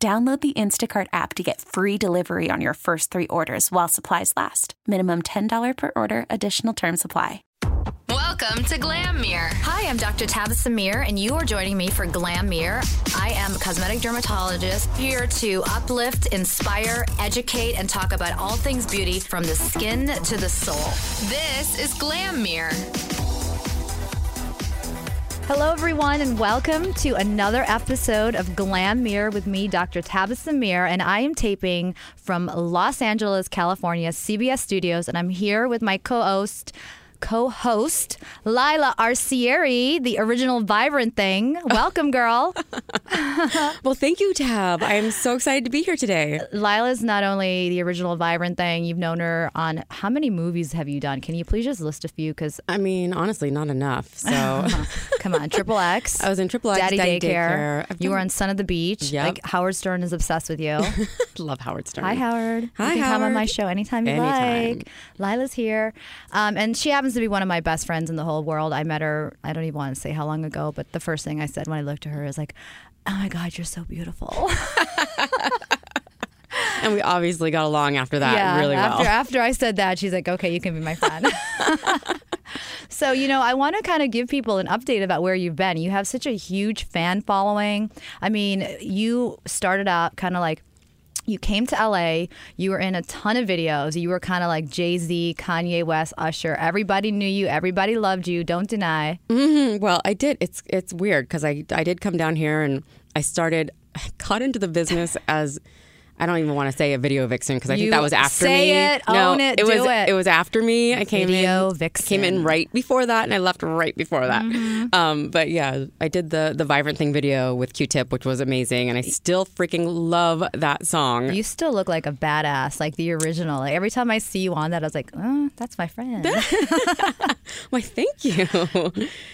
Download the Instacart app to get free delivery on your first three orders while supplies last. Minimum $10 per order, additional term supply. Welcome to Glam Mirror. Hi, I'm Dr. Tabasum Mir, and you are joining me for Glam Mirror. I am a cosmetic dermatologist here to uplift, inspire, educate, and talk about all things beauty from the skin to the soul. This is Glam Mirror. Hello, everyone, and welcome to another episode of Glam Mirror with me, Dr. Tabasum Mir, and I am taping from Los Angeles, California, CBS Studios, and I'm here with my co-host, co-host Leila Arcieri, the original Vivrant thing. Welcome, girl. well, thank you, Tab. I'm so excited to be here today. Leila's not only the original Vivrant thing. You've known her on how many movies have you done? Can you please just list a few? Because I mean, honestly, not enough. So come on, Triple X. I was in Triple X, Daddy, Daddy Daycare. Daycare. You were on Son of the Beach. Yep. Like Howard Stern is obsessed with you. Love Howard Stern. Hi, Howard. Hi, you can come on my show anytime you Anytime. like. Leila's here. Um, and she happens to be one of my best friends in the whole world. I met her, I don't even want to say how long ago, but the first thing I said when I looked at her is like, oh my God, you're so beautiful. And we obviously got along after that really after, well. After I said that, she's like, okay, you can be my friend. so, you know, I want to kind of give people an update about where you've been. You have such a huge fan following. I mean, you started out kind of like, you came to LA, you were in a ton of videos. You were kind of like Jay Z, Kanye West, Usher. Everybody knew you, everybody loved you. Don't deny. Mhm. Well, I did. It's it's weird because I I did come down here and I started I got into the business as I don't even want to say a video vixen because I You think that was after say me. it, no, own it, it was it. it was after me. I came Video in vixen. came in right before that and I left right before that. Mm-hmm. Um, but yeah, I did the the Vivrant thing video with Q-Tip, which was amazing, and I still freaking love that song. You still look like a badass, like the original. Like every time I see you on that, I was like, oh, that's my friend. Why, thank you.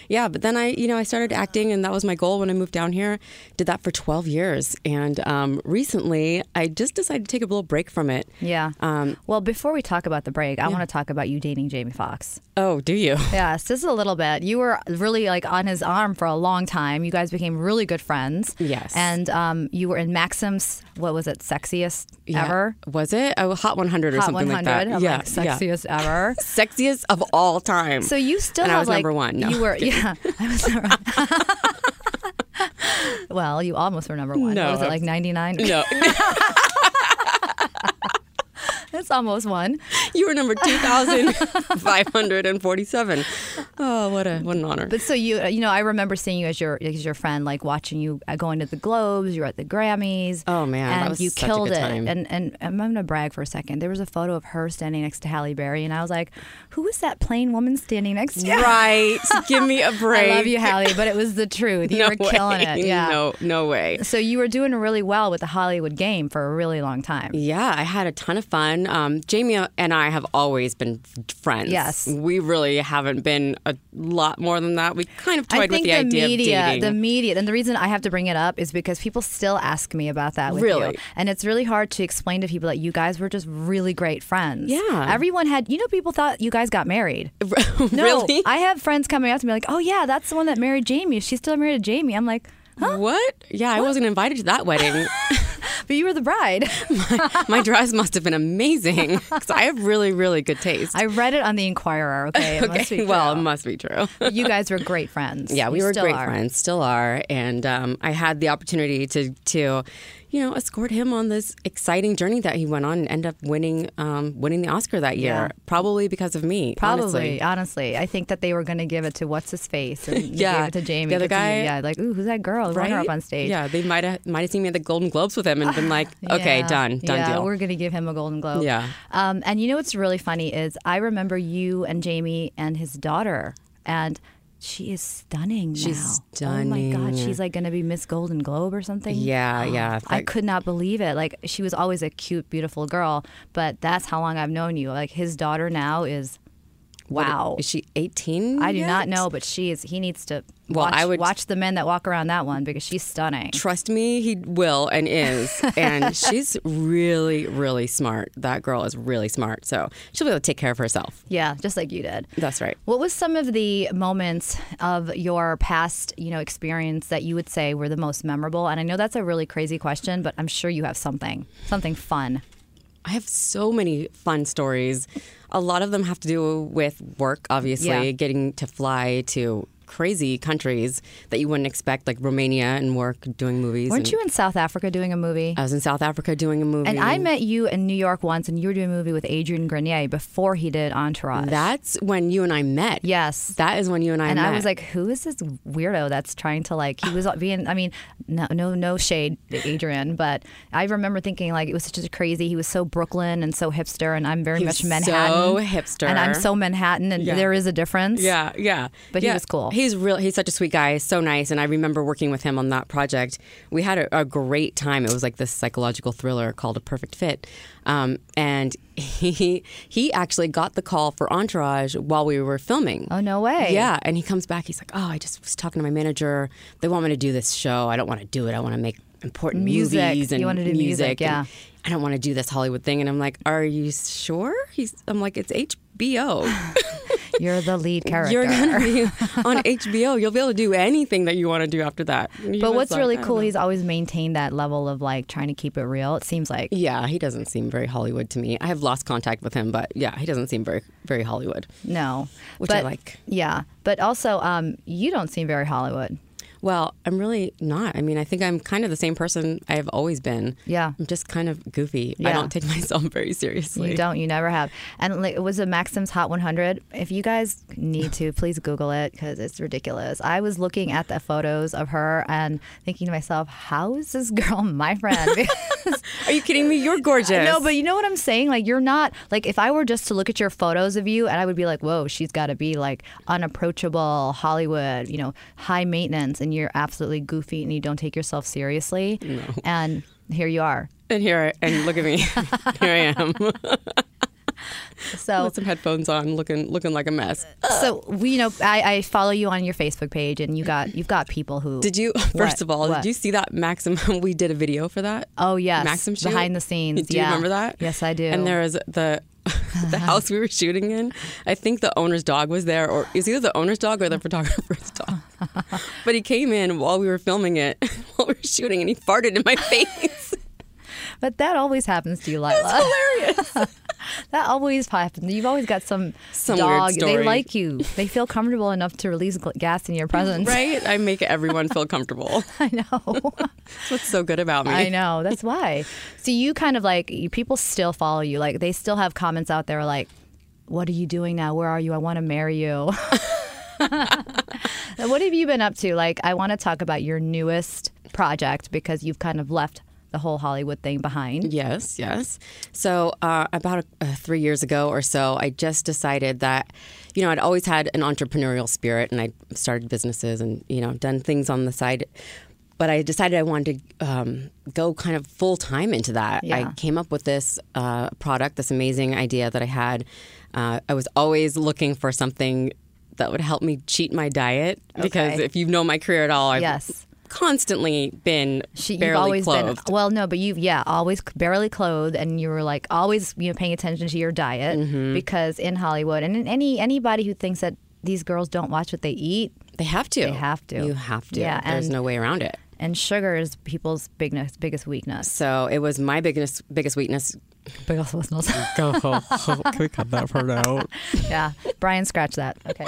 yeah, but then I, you know, I started acting, and that was my goal when I moved down here. Did that for 12 years, and um, recently I just decided to take a little break from it. Yeah. Um, well, before we talk about the break, I want to talk about you dating Jamie Foxx. oh, do you? Yes, just a little bit. You were really like on his arm for a long time. You guys became really good friends. Yes. And um, you were in Maxim's, what was it, sexiest Yeah. ever? Was it? Oh, Hot 100 or Hot something 100. like that. Yeah, like, yeah. sexiest ever. Sexiest of all time. So you still And I was like number one. No, you were yeah. I was number well, you almost were number one. No, what was it like ninety nine? no, It's almost one. you were number 2,547. Oh, what a what an honor. But so you, you know, I remember seeing you as your as your friend, like watching you uh, going to the Globes. You were at the Grammys. Oh, man, and you killed it. time. And and I'm gonna brag for a second. There was a photo of her standing next to Halle Berry, and I was like, "Who is that plain woman standing next to you?" Right. Give me a break. I love you, Halle, but it was the truth. You no were killing way. it. Yeah. No, no way. So you were doing really well with the Hollywood game for a really long time. Yeah, I had a ton of fun. Um, Jamie and I have always been friends. Yes. we really haven't been a lot more than that. We kind of toyed with the, the, idea media, of dating. the media, and the reason I have to bring it up is because people still ask me about that with Really? you, and it's really hard to explain to people that you guys were just really great friends. Yeah. everyone had. You know, people thought you guys got married. No. I have friends coming up to me like, "Oh yeah, that's the one that married Jamie. She's still married to Jamie." I'm like, What? Yeah, I wasn't invited to that wedding. "But you were the bride." My dress must have been amazing because I have really, really good taste. I read it on the Inquirer. Okay, it must be okay, well, it must be true. you guys were great friends. Yeah, we You were still great are. friends, still are, and um, I had the opportunity to to, you know, escort him on this exciting journey that he went on and end up winning um, winning the Oscar that year, Yeah. probably because of me. Probably, honestly. honestly, I think that they were going to give it to what's his face, and Yeah, to Jamie. the other 'cause you- guy- yeah, like ooh, who's that girl? Run her up on stage. Yeah, they might have might have seen me at the Golden Globes with him and been like, okay, Yeah. done, done yeah, deal. we're going to give him a Golden Globe. Yeah. Um, and you know what's really funny is I remember you and Jamie and his daughter, and she is stunning She's now. Oh my god, she's like going to be Miss Golden Globe or something. Yeah, yeah. Oh, I could not believe it. Like she was always a cute, beautiful girl, but that's how long I've known you. Like his daughter now is What- wow. Is she 18? I do not know, but she is. He needs to Well, watch, I would- watch the men that walk around that one because she's stunning. Trust me, he will and is. and she's really, really smart. That girl is really smart. So she'll be able to take care of herself. Yeah, just like you did. That's right. What was some of the moments of your past, you know, experience that you would say were the most memorable? And I know that's a really crazy question, but I'm sure you have something, something fun. I have so many fun stories. A lot of them have to do with work, obviously, Yeah. getting to fly to crazy countries that you wouldn't expect, like Romania and work doing movies. Weren't and you in South Africa doing a movie? I was in South Africa doing a movie. and I met you in New York once, and you were doing a movie with Adrian Grenier before he did Entourage. That's when you and I met. yes. That is when you and I and met. I was like, "Who is this weirdo that's trying to like?" He was being, I mean, no, no, no shade, to Adrian, but I remember thinking like it was just crazy. He was so Brooklyn and so hipster, and I'm very He much Manhattan, so hipster. and I'm so Manhattan, and Yeah. there is a difference. Yeah, yeah. But he was cool. He's real. He's such a sweet guy. So nice. And I remember working with him on that project. We had a, a great time. It was like this psychological thriller called A Perfect Fit. Um, and he he actually got the call for Entourage while we were filming. Oh no way. Yeah, and he comes back. He's like, "Oh, I just was talking to my manager. They want me to do this show. I don't want to do it. I want to make important Music. movies and You wanna do music, and yeah. I don't want to do this Hollywood thing." And I'm like, "Are you sure?" He's. I'm like, "It's HBO." You're the lead character. You're gonna be on HBO. You'll be able to do anything that you want to do after that. But what's like, really cool, he's always maintained that level of like trying to keep it real. It seems like. yeah, he doesn't seem very Hollywood to me. I have lost contact with him, but yeah, he doesn't seem very very Hollywood. No, Which I like. Yeah, but also, um, you don't seem very Hollywood. Well, I'm really not. I mean, I think I'm kind of the same person I have always been. Yeah. I'm just kind of goofy. I don't take myself very seriously. You don't. You never have. And like, it was a Maxim's Hot 100. If you guys need to, please Google it because it's ridiculous. I was looking at the photos of her and thinking to myself, how is this girl my friend? Are you kidding me? You're gorgeous. no, but you know what I'm saying? Like, you're not, like, if I were just to look at your photos of you and I would be like, whoa, she's got to be like unapproachable, Hollywood, you know, high maintenance, and you're absolutely goofy and you don't take yourself seriously. And here you are. and here, I- and look at me. here I am So, with some headphones on, looking looking like a mess. so we, you know, I, I follow you on your Facebook page, and you got you've got people who Did you? First What? of all, What? did you see that Maxim? We did a video for that. Oh yes, Maxim shoot? behind the scenes. Do you remember that? Yes, I do. And there was the the house we were shooting in. I think the owner's dog was there, or is either the owner's dog or the photographer's dog. but he came in while we were filming it, while we were shooting, and he farted in my face. but that always happens to you, Leila. That's hilarious. that always happens. You've always got some, Some dog. They like you. They feel comfortable enough to release gas in your presence. right? I make everyone feel comfortable. I know. That's what's so good about me. I know. That's why. So you kind of like you, people still follow you. Like they still have comments out there like, "What are you doing now? Where are you? I want to marry you." what have you been up to? Like, I want to talk about your newest project because you've kind of left the whole Hollywood thing behind. Yes, yes. So uh, about uh, three years ago or so, I just decided that, you know, I'd always had an entrepreneurial spirit, and I started businesses and you know done things on the side. But I decided I wanted to um, go kind of full time into that. Yeah. I came up with this uh, product, this amazing idea that I had. Uh, I was always looking for something that would help me cheat my diet because Okay. if you know my career at all, I've Yes. constantly been She, barely you've always clothed. been well, no, but you've yeah, always barely clothed, and you were like always you know paying attention to your diet Mm-hmm. because in Hollywood and in any anybody who thinks that these girls don't watch what they eat They have to. They have to. You have to. Yeah, There's and- no way around it. and sugar is people's biggest biggest weakness. So it was my biggest biggest weakness. Go. Can we cut that part out? yeah, Brian, scratch that. Okay.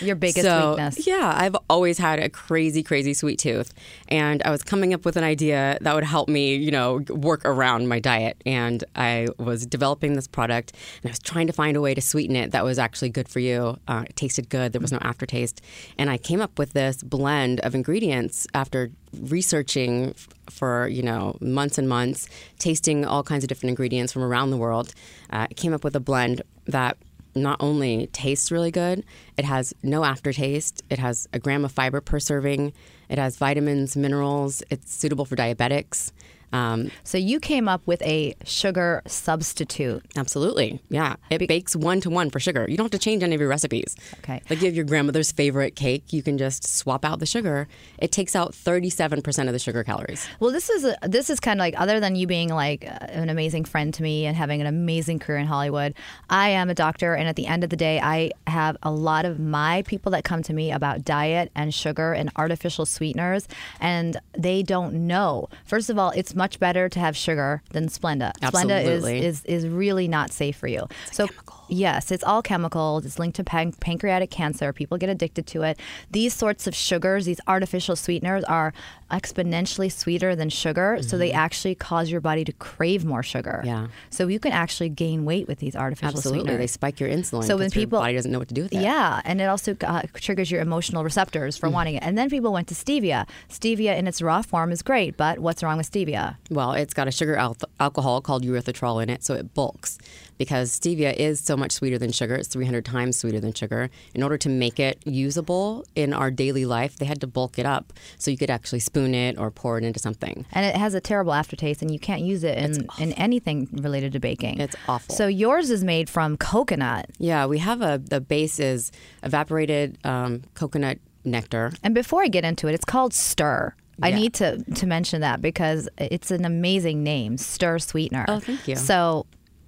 Your biggest so weakness. yeah, I've always had a crazy, crazy sweet tooth, and I was coming up with an idea that would help me, you know, work around my diet. And I was developing this product, and I was trying to find a way to sweeten it that was actually good for you. Uh, it tasted good. There was no aftertaste, and I came up with this blend of ingredients after researching for you know months and months, tasting all kinds of different ingredients from around the world. Uh, I came up with a blend that not only tastes really good, it has no aftertaste. It has a gram of fiber per serving. It has vitamins, minerals. It's suitable for diabetics. Um, So you came up with a sugar substitute. absolutely, yeah. It bakes one to one for sugar. You don't have to change any of your recipes. Okay. Like you have your grandmother's favorite cake, you can just swap out the sugar. It takes out thirty-seven percent of the sugar calories. Well, this is a, this is kind of like other than you being like uh, an amazing friend to me and having an amazing career in Hollywood. I am a doctor, and at the end of the day, I have a lot of my people that come to me about diet and sugar and artificial sweeteners, and they don't know. First of all, it's much better to have sugar than Splenda. Absolutely. Splenda is, is is really not safe for you. so. Yes, it's all chemicals. It's linked to pan- pancreatic cancer. People get addicted to it. These sorts of sugars, these artificial sweeteners, are exponentially sweeter than sugar. So they actually cause your body to crave more sugar. Mm-hmm. Yeah. So you can actually gain weight with these artificial sweeteners. Absolutely, sweeteners. they spike your insulin. So when 'cause your people- body doesn't know what to do with it. Yeah, and it also uh, triggers your emotional receptors for wanting it. And then people went to stevia. Stevia in its raw form is great, but what's wrong with stevia? Well, it's got a sugar al- alcohol called erythritol in it, so it bulks. Because stevia is so much sweeter than sugar, it's 300 times sweeter than sugar. In order to make it usable in our daily life, they had to bulk it up so you could actually spoon it or pour it into something. And it has a terrible aftertaste, and you can't use it in, in anything related to baking. It's awful. So yours is made from coconut. Yeah, we have a the base is evaporated um, coconut nectar. And before I get into it, it's called Stir. I need to, to mention that because it's an amazing name, Stir Sweetener. Oh, thank you. So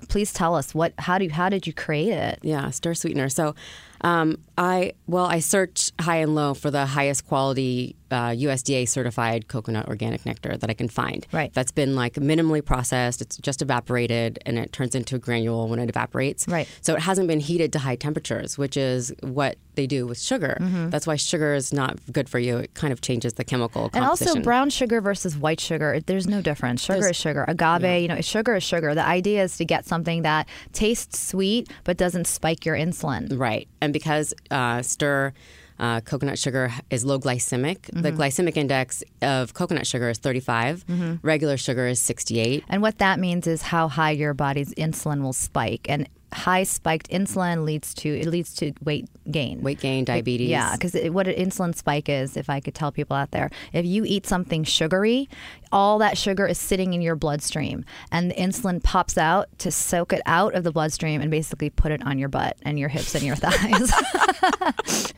please tell us what how do you, how did you create it? Yeah, stir sweetener. So, um, I well, I search high and low for the highest quality uh, USDA certified coconut organic nectar that I can find. Right. That's been like minimally processed. It's just evaporated, and it turns into a granule when it evaporates. Right. So it hasn't been heated to high temperatures, which is what they do with sugar. Mm-hmm. That's why sugar is not good for you. It kind of changes the chemical And also brown sugar versus white sugar, there's no difference. Sugar is sugar. Agave, you know, sugar is sugar. The idea is to get something that tastes sweet but doesn't spike your insulin. Right. And because uh, stir uh, coconut sugar is low glycemic, the Mm-hmm. glycemic index of coconut sugar is 35, regular sugar is 68. And what that means is how high your body's insulin will spike. And high spiked insulin leads to it leads to weight gain. Weight gain, diabetes. Yeah, because what an insulin spike is, if I could tell people out there, if you eat something sugary, all that sugar is sitting in your bloodstream, and the insulin pops out to soak it out of the bloodstream and basically put it on your butt and your hips and your thighs.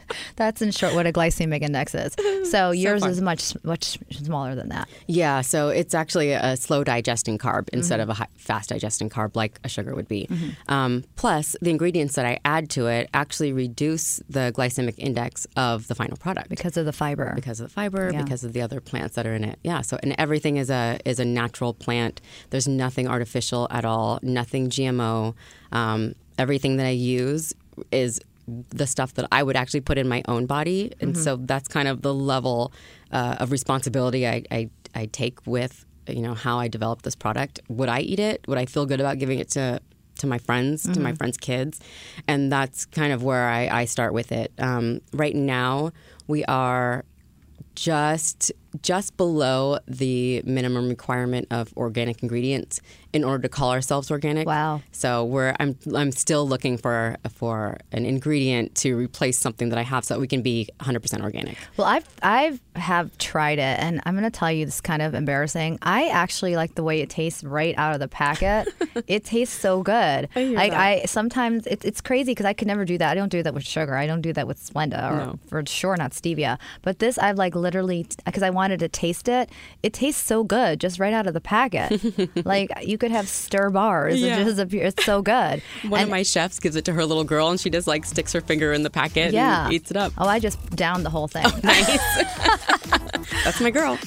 That's in short what a glycemic index is. So, yours is much much smaller than that. Yeah, so it's actually a slow digesting carb instead Mm-hmm. of a high, fast digesting carb like a sugar would be. Um, plus, the ingredients that I add to it actually reduce the glycemic index of the final product. Because of the fiber. because of the fiber, Yeah. because of the other plants that are in it. Yeah. So and everything is a is a natural plant. There's nothing artificial at all. Nothing GMO. Um, everything that I use is the stuff that I would actually put in my own body, and so that's kind of the level uh, of responsibility I, I I take with you know how I develop this product. Would I eat it? Would I feel good about giving it to to my friends, to my friends' kids, and that's kind of where I, I start with it. Um, right now, we are just just below the minimum requirement of organic ingredients in order to call ourselves organic. Wow. So we're I'm I'm still looking for for an ingredient to replace something that I have so that we can be 100% organic. Well, I've I've have tried it, and I'm going to tell you this is kind of embarrassing. I actually like the way it tastes right out of the packet. it tastes so good. I like I sometimes it's it's crazy because I could never do that. I don't do that with sugar. I don't do that with Splenda, or No. for sure not stevia. But this I've like literally because I wanted to taste it. It tastes so good just right out of the packet. like you could have stir bars. Yeah. It just appear- it's so good. One And- of my chefs gives it to her little girl and she just like sticks her finger in the packet yeah and eats it up. Oh, I just downed the whole thing. Oh, nice. That's my girl.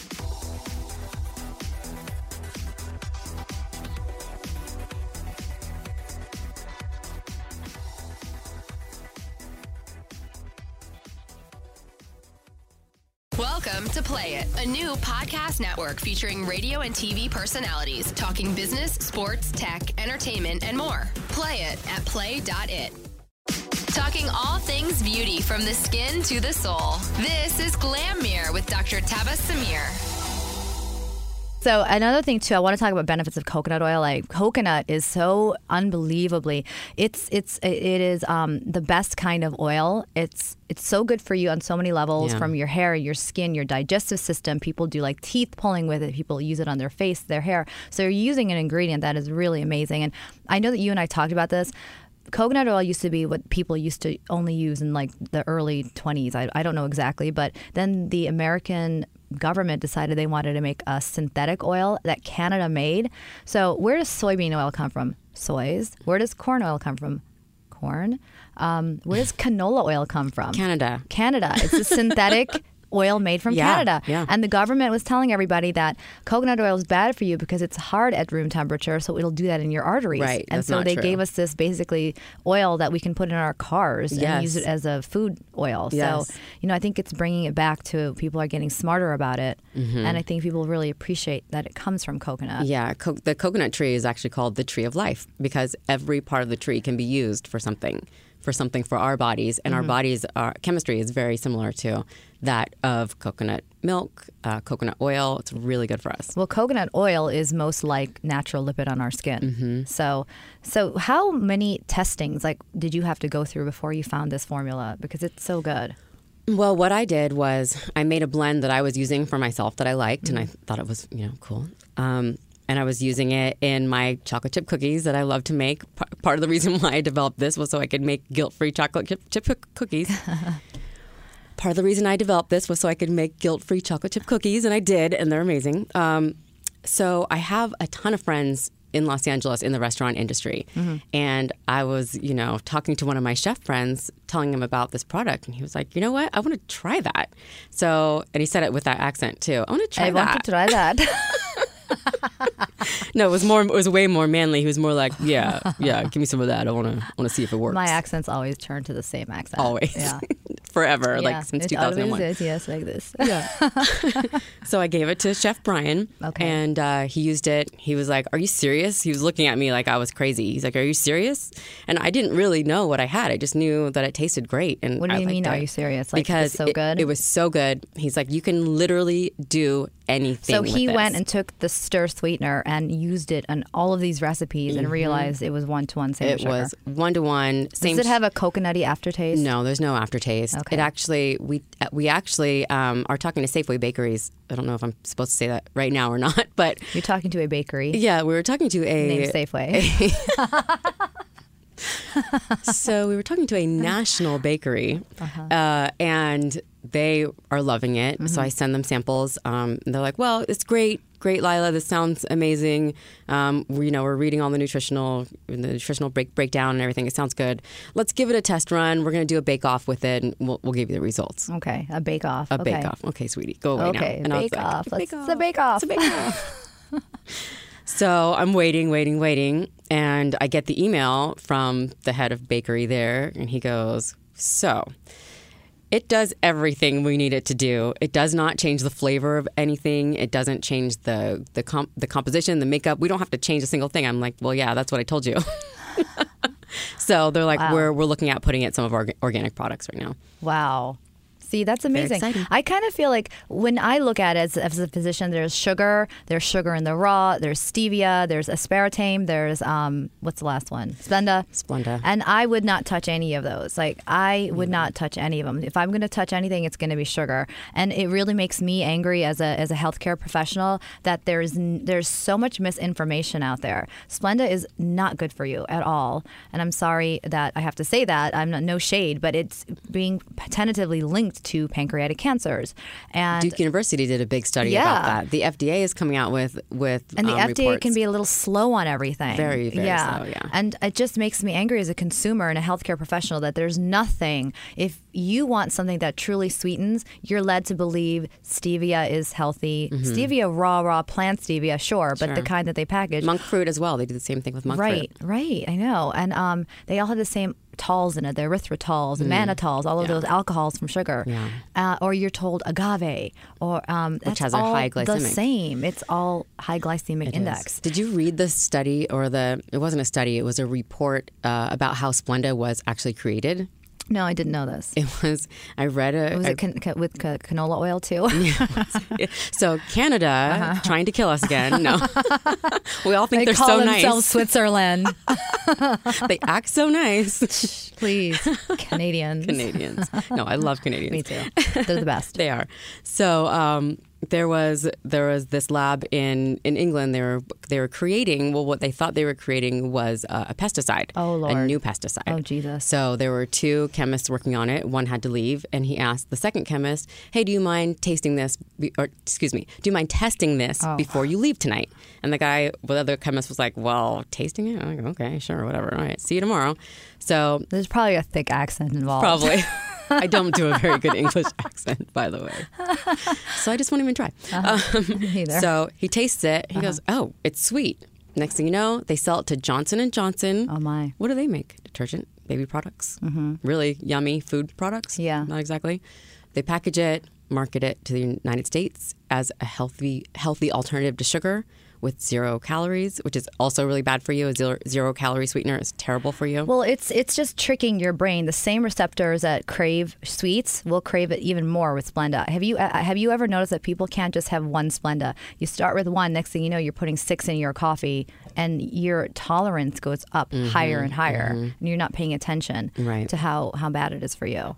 A new podcast network featuring radio and TV personalities talking business, sports, tech, entertainment, and more. Play it at play.it. Talking all things beauty from the skin to the soul. This is Glam Mirror with Dr. Tabasum Mir. So another thing too, I want to talk about benefits of coconut oil. Like coconut is so unbelievably, it's it's it is um, the best kind of oil. It's it's so good for you on so many levels, Yeah. from your hair, your skin, your digestive system. People do like teeth pulling with it. People use it on their face, their hair. So you're using an ingredient that is really amazing. And I know that you and I talked about this. Coconut oil used to be what people used to only use in like the early 20s. I, I don't know exactly, but then the American government decided they wanted to make a synthetic oil that Canada made. So where does soybean oil come from? Soys. Where does corn oil come from? Corn. Um, where does canola oil come from? Canada. Canada. It's a synthetic oil made from Yeah, Canada. yeah. And the government was telling everybody that coconut oil is bad for you because it's hard at room temperature, so it'll do that in your arteries. Right, And so they true. gave us this basically oil that we can put in our cars and use it as a food oil. Yes. So, you know, I think it's bringing it back to people are getting smarter about it. Mm-hmm. And I think people really appreciate that it comes from coconut. Yeah, co- the coconut tree is actually called the tree of life because every part of the tree can be used for something, for something for our bodies, and our bodies, our chemistry is very similar to that of coconut milk, uh, coconut oil. It's really good for us. Well, coconut oil is most like natural lipid on our skin. Mm-hmm. So, so how many testings like did you have to go through before you found this formula? Because it's so good. Well, what I did was I made a blend that I was using for myself that I liked, and I thought it was you know cool. Um, and I was using it in my chocolate chip cookies that I love to make. P- part of the reason why I developed this was so I could make guilt-free chocolate chip, chip cookies. part of the reason I developed this was so I could make guilt-free chocolate chip cookies, and I did, and they're amazing. Um, so I have a ton of friends in Los Angeles in the restaurant industry, and I was, you know, talking to one of my chef friends, telling him about this product, and he was like, "You know what? I want to try that." So, and he said it with that accent too. I want to try I that. want to try that. No, it was more. It was way more manly. He was more like, "Yeah, yeah, give me some of that. I want to, want to see if it works." My accents always turn to the same accent. always, Yeah. forever, Yeah. like since It two thousand and one. always is, yes, like this. Yeah. So I gave it to Chef Brian, Okay. and uh, he used it. He was like, "Are you serious?" He was looking at me like I was crazy. He's like, "Are you serious?" And I didn't really know what I had. I just knew that it tasted great. And What do I you mean, liked are it. you serious? Like, because so it, good? It was so good. He's like, "You can literally do anything." So he this." went and took the stir sweetener and used it on all of these recipes and realized it was one to one same Mm-hmm. It sugar. was one to one. Does it have a coconutty aftertaste? No, there's no aftertaste. Okay. It actually we we actually um, are talking to Safeway bakeries. I don't know if I'm supposed to say that right now or not, but You're talking to a bakery yeah, we were talking to a named Safeway. so we were talking to a national bakery, Uh-huh. uh, and they are loving it. So Mm-hmm. I send them samples. Um, and they're like, "Well, it's great, great, Leila. This sounds amazing. Um, we, you know, we're reading all the nutritional, the nutritional break breakdown and everything. It sounds good. Let's give it a test run. We're going to do a bake off with it, and we'll, we'll give you the results." okay, a bake off. A okay. bake off. Okay, sweetie, go away now. Okay, And I was bake off. Let's- "Bake it's a bake off. It's a bake off. So I'm waiting, waiting, waiting, and I get the email from the head of bakery there, and he goes, "So." It does everything we need it to do. It does not change the flavor of anything. It doesn't change the the comp- the composition, the makeup. We don't have to change a single thing. I'm like, well, yeah, that's what I told you. so they're like, we're we're looking at putting it some of our organic products right now. Wow. See, that's amazing. I kind of feel like when I look at it as, as a physician, there's sugar, there's sugar in the raw, there's stevia, there's aspartame, there's um, what's the last one? Splenda. Splenda. And I would not touch any of those. Like I would not touch any of them. If I'm going to touch anything, it's going to be sugar. And it really makes me angry as a as a healthcare professional that there's there's so much misinformation out there. Splenda is not good for you at all. And I'm sorry that I have to say that. I'm not no shade, but it's being tentatively linked to pancreatic cancers. And Duke University did a big study Yeah. about that. The FDA is coming out with with and the um, FDA reports. can be a little slow on everything. Very, very yeah. slow, yeah. And it just makes me angry as a consumer and a healthcare professional that there's nothing. If you want something that truly sweetens, you're led to believe stevia is healthy. Stevia, raw, raw plant stevia, sure, but the Mm-hmm. Kind that they package. monk fruit as well. They do the same thing with monk right, fruit. Right, right. I know. And um, they all have the same talls in it. The erythritols, the mannitols, all of those alcohols from sugar. Mm. Yeah. Uh, or you're told agave, or um, that's has a all high the same. It's all high glycemic It index. is. Did you read the study or the? It wasn't a study. It was a report uh, about how Splenda was actually created. No, I didn't know this. It was. I read a. Was I- it can, can, with ca- canola oil too? so Canada Uh-huh. trying to kill us again. No, we all think they they're call so themselves nice. Switzerland. they act so nice. Please, Canadians. Canadians. No, I love Canadians. Me too. They're the best. They are. So um, there was there was this lab in, in England. They were they were creating well, what they thought they were creating was uh, a pesticide. Oh, a new pesticide. Oh, Jesus. So there were two chemists working on it. One had to leave, and he asked the second chemist, "Hey, do you mind tasting this? Be, or excuse me, do you mind testing this Oh. before you leave tonight?" And the guy, the other chemist, was like, "Well, tasting it? Like, okay, sure, whatever. All right, see you tomorrow." So There's probably a thick accent involved. Probably. I don't do a very good English accent, by the way. So I just won't even try. Um, Neither. so he tastes it. He goes, "Oh, it's sweet." Next thing you know, they sell it to Johnson and Johnson. Oh, my. What do they make? Detergent, baby products. Mm-hmm. Really yummy food products. Yeah. not exactly. They package it, market it to the United States as a healthy, healthy alternative to sugar with zero calories, which is also really bad for you. A zero, zero calorie sweetener is terrible for you. Well, it's it's just tricking your brain. The same receptors that crave sweets will crave it even more with Splenda. Have you uh, uh have you ever noticed that people can't just have one Splenda? You start with one, next thing you know, you're putting six in your coffee, and your tolerance goes up mm-hmm. higher and higher, mm-hmm. and you're not paying attention Right. to how how bad it is for you.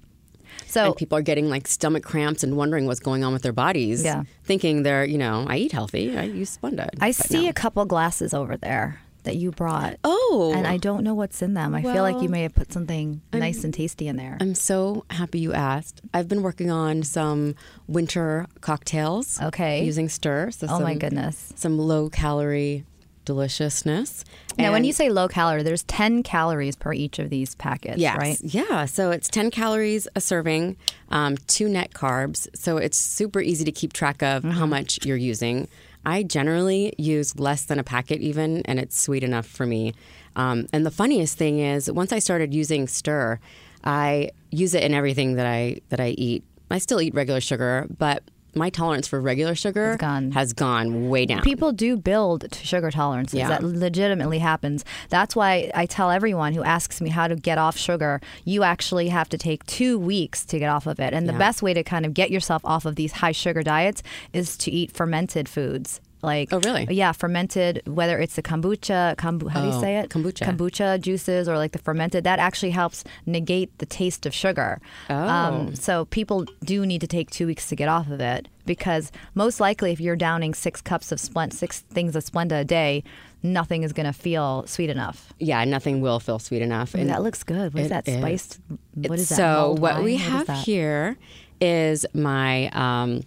So and people are getting like stomach cramps and wondering what's going on with their bodies. Yeah. Thinking they're, you know, I eat healthy. I use Splenda. I see no. a couple glasses over there that you brought. Oh. And I don't know what's in them. I feel like you may have put something nice and tasty in there. I'm so happy you asked. I've been working on some winter cocktails. Okay. Using stir. So Oh, my goodness. Some low calorie deliciousness. Now, when you say low calorie, there's 10 calories per each of these packets, Yes. right? Yeah. So it's 10 calories a serving, um, two net carbs. So it's super easy to keep track of Mm-hmm. how much you're using. I generally use less than a packet, even, and it's sweet enough for me. Um, and the funniest thing is, once I started using Stir, I use it in everything that I that I eat. I still eat regular sugar, but my tolerance for regular sugar gone. has gone way down. People do build to sugar tolerances. Yeah. That legitimately happens. That's why I tell everyone who asks me how to get off sugar, you actually have to take two weeks to get off of it. And the Yeah. best way to kind of get yourself off of these high sugar diets is to eat fermented foods. Like Oh, really? Yeah, fermented. Whether it's the kombucha, kombu, how do you Oh, say it? kombucha. Kombucha juices or like the fermented. That actually helps negate the taste of sugar. Um, Oh. so people do need to take two weeks to get off of it because most likely, if you're downing six cups of Splenda, six things of Splenda a day, nothing is going to feel sweet enough. yeah, nothing will feel sweet enough. And that looks good. What is that is. spiced? What is that? So what wine? we What have here is my um,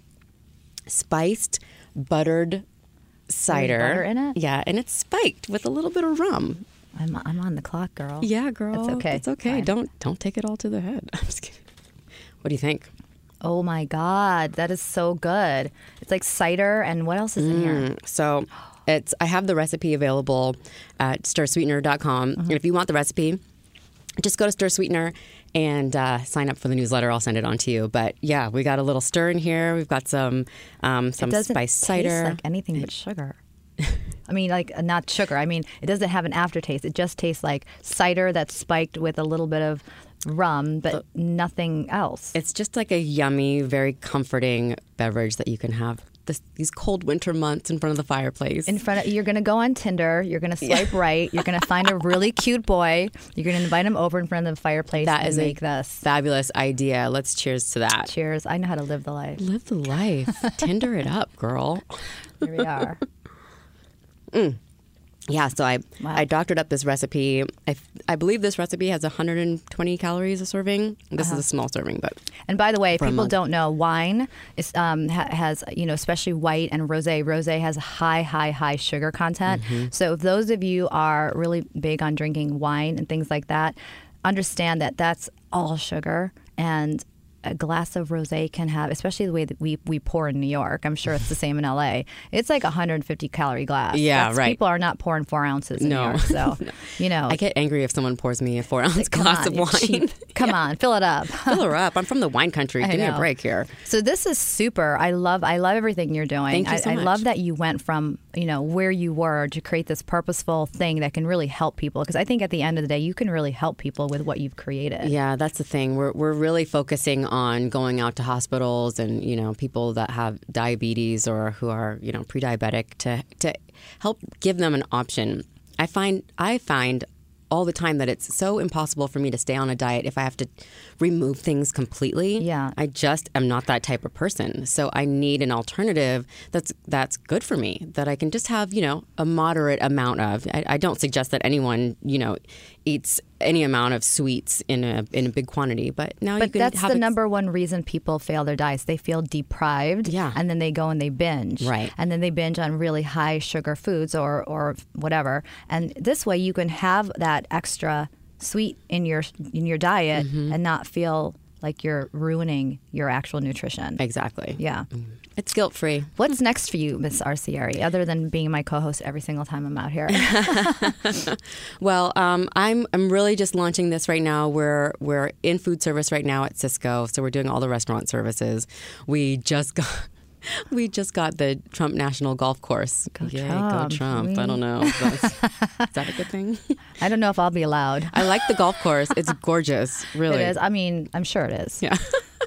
spiced buttered cider. in it? Yeah, and it's spiked with a little bit of rum. I'm, I'm on the clock, girl. Yeah, girl. It's okay. It's okay. Fine. Don't don't take it all to the head. I'm just kidding. What do you think? Oh my God, that is so good. It's like cider, and what else is in here? Mm, So it's I have the recipe available at stirsweetener.com. Mm-hmm. And if you want the recipe, just go to Stir Sweetener and uh, sign up for the newsletter. I'll send it on to you. But yeah, we got a little stir in here. We've got some um, some spiced cider. like anything but sugar. I mean, like uh, not sugar. I mean, it doesn't have an aftertaste. It just tastes like cider that's spiked with a little bit of rum, but nothing else. It's just like a yummy, very comforting beverage that you can have this, these cold winter months in front of the fireplace. in front of you're going to go on Tinder. You're going to swipe right. You're going to find a really cute boy. You're going to invite him over in front of the fireplace that is make a this. fabulous idea. Let's cheers to that. Cheers! I know how to live the life. Live the life. Tinder it up, girl. Here we are. Mm. Yeah, so I Wow. I doctored up this recipe. I, I believe this recipe has 120 calories a serving. This Uh-huh. is a small serving, but And by the way, people don't know wine is um, ha- has you know especially white and rosé. Rosé has high, high, high sugar content. Mm-hmm. So if those of you are really big on drinking wine and things like that, understand that that's all sugar and a glass of rosé can have, especially the way that we, we pour in New York. I'm sure it's the same in LA. It's like 150 calorie glass. Yeah, That's- right. People are not pouring four ounces in No. New York. So, you know, I get angry if someone pours me a four ounce come glass on, of wine. cheap. Come on, fill it up. Fill her up. I'm from the wine country. Give me a break here. So this is super. I love I love everything you're doing. Thank you I, so I much. love that you went from, you know, where you were to create this purposeful thing that can really help people because I think at the end of the day you can really help people with what you've created. Yeah, that's the thing. We're we're really focusing on going out to hospitals and you know people that have diabetes or who are you know pre-diabetic to to help give them an option. I find I find all the time that it's so impossible for me to stay on a diet if I have to remove things completely. Yeah. I just am not that type of person. So I need an alternative that's that's good for me that I can just have, you know, a moderate amount of. I, I don't suggest that anyone, you know, eats any amount of sweets in a in a big quantity, but now you But that's the it- number one reason people fail their diets. They feel deprived, Yeah. and then they go and they binge, Right. And then they binge on really high sugar foods or or whatever. And this way, you can have that extra sweet in your in your diet Mm-hmm. and not feel like you're ruining your actual nutrition. Exactly. Yeah. It's guilt free. What's next for you, Miss Arcieri, other than being my co-host every single time I'm out here? Well, um, I'm I'm really just launching this right now. We're we're in food service right now at Sysco, so we're doing all the restaurant services. We just got. We just got the Trump National Golf Course. Go Yay, Trump. go Trump. I don't know. that's- is that a good thing? I don't know if I'll be allowed. I like the golf course. It's gorgeous, really. It is. I mean, I'm sure it is. Yeah.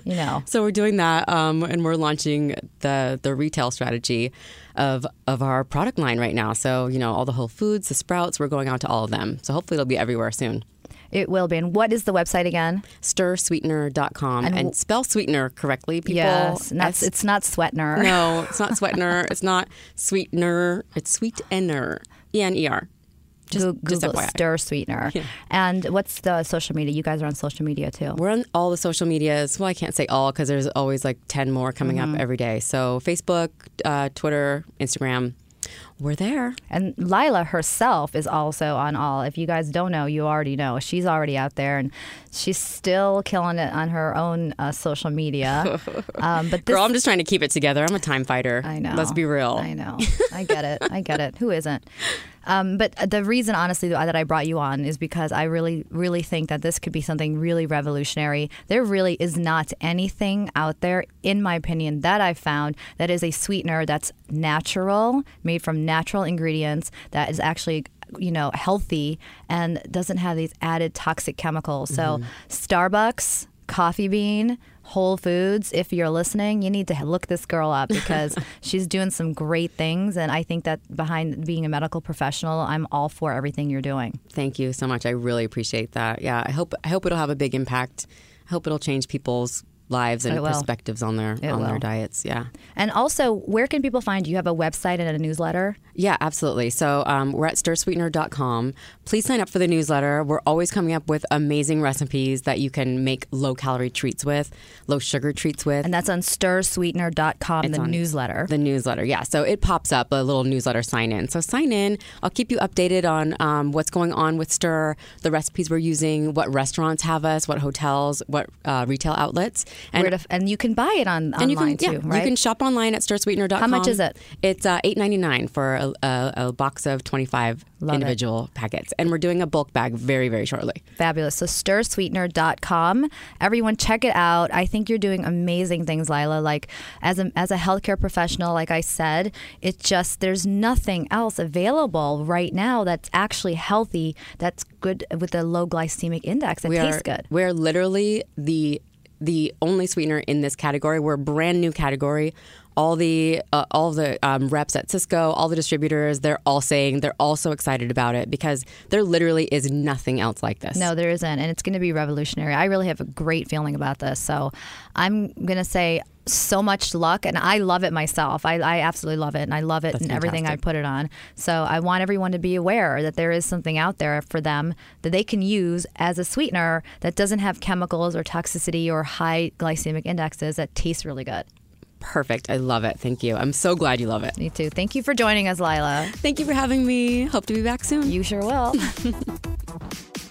You know. So we're doing that, um, and we're launching the the retail strategy of of our product line right now. So you know all the Whole Foods, the Sprouts, we're going out to all of them. So hopefully it'll be everywhere soon. It will be. And what is the website again? Stirsweetener.com and, And- spell sweetener correctly. People, yes. Not, S- it's not Sweetener. no, it's not sweetener. it's not sweetener. It's sweetener. E N E R. Just, Goo- just Google Stir Sweetener. And what's the social media? You guys are on social media too. We're on all the social medias. Well, I can't say all because there's always like 10 more coming Mm-hmm. up every day. So Facebook, uh, Twitter, Instagram. We're there. And Leila herself is also on all. If you guys don't know, you already know. She's already out there and she's still killing it on her own uh, social media. Um, but this, Girl, I'm just trying to keep it together. I'm a time fighter. I know. Let's be real. I know. I get it. I get it. Who isn't? Um, but the reason, honestly, that I brought you on is because I really, really think that this could be something really revolutionary. There really is not anything out there, in my opinion, that I've found that is a sweetener that's natural, made from natural ingredients, that is actually you know healthy and doesn't have these added toxic chemicals. So Starbucks, Coffee Bean, Whole Foods, if you're listening, you need to look this girl up because she's doing some great things. And I think that behind being a medical professional, I'm all for everything you're doing. Thank you so much. I really appreciate that. Yeah, I hope I hope it'll have a big impact. I hope it'll change people's lives and perspectives on their It on their diets. Yeah. And also, where can people find you? You have a website and a newsletter. Yeah, absolutely. So um, we're at stirsweetener.com. Please sign up for the newsletter. We're always coming up with amazing recipes that you can make low calorie treats with, low sugar treats with. And that's on stirsweetener.com, It's the newsletter. The newsletter, yeah. So it pops up a little newsletter sign in. So sign in. I'll keep you updated on um, what's going on with Stir, the recipes we're using, what restaurants have us, what hotels, what uh, retail outlets, and Where to, and you can buy it on and you online can, yeah, too, right? You can shop online at stirsweetener.com. How much is it? It's uh, eight ninety nine for a, a, a box of twenty five Love it. individual packets, and we're doing a bulk bag very very shortly. Fabulous. So stirsweetener.com. Everyone check it out. I think you're doing amazing things, Leila. Like as a as a healthcare professional, like I said, it's just there's nothing else available right now that's actually healthy, that's good with a low glycemic index We tastes are good. we're literally the the only sweetener in this category. We're a brand new category. All the uh, all the um, reps at Sysco, all the distributors, they're all saying they're all so excited about it because there literally is nothing else like this. No, there isn't, and it's going to be revolutionary. I really have a great feeling about this. So I'm going to say so much luck, and I love it myself. I, I absolutely love it, and I love it That's and everything I put it on. So I want everyone to be aware that there is something out there for them that they can use as a sweetener that doesn't have chemicals or toxicity or high glycemic indexes that tastes really good. Perfect. I love it. Thank you. I'm so glad you love it. Me too. Thank you for joining us, Leila. Thank you for having me. Hope to be back soon. You sure will.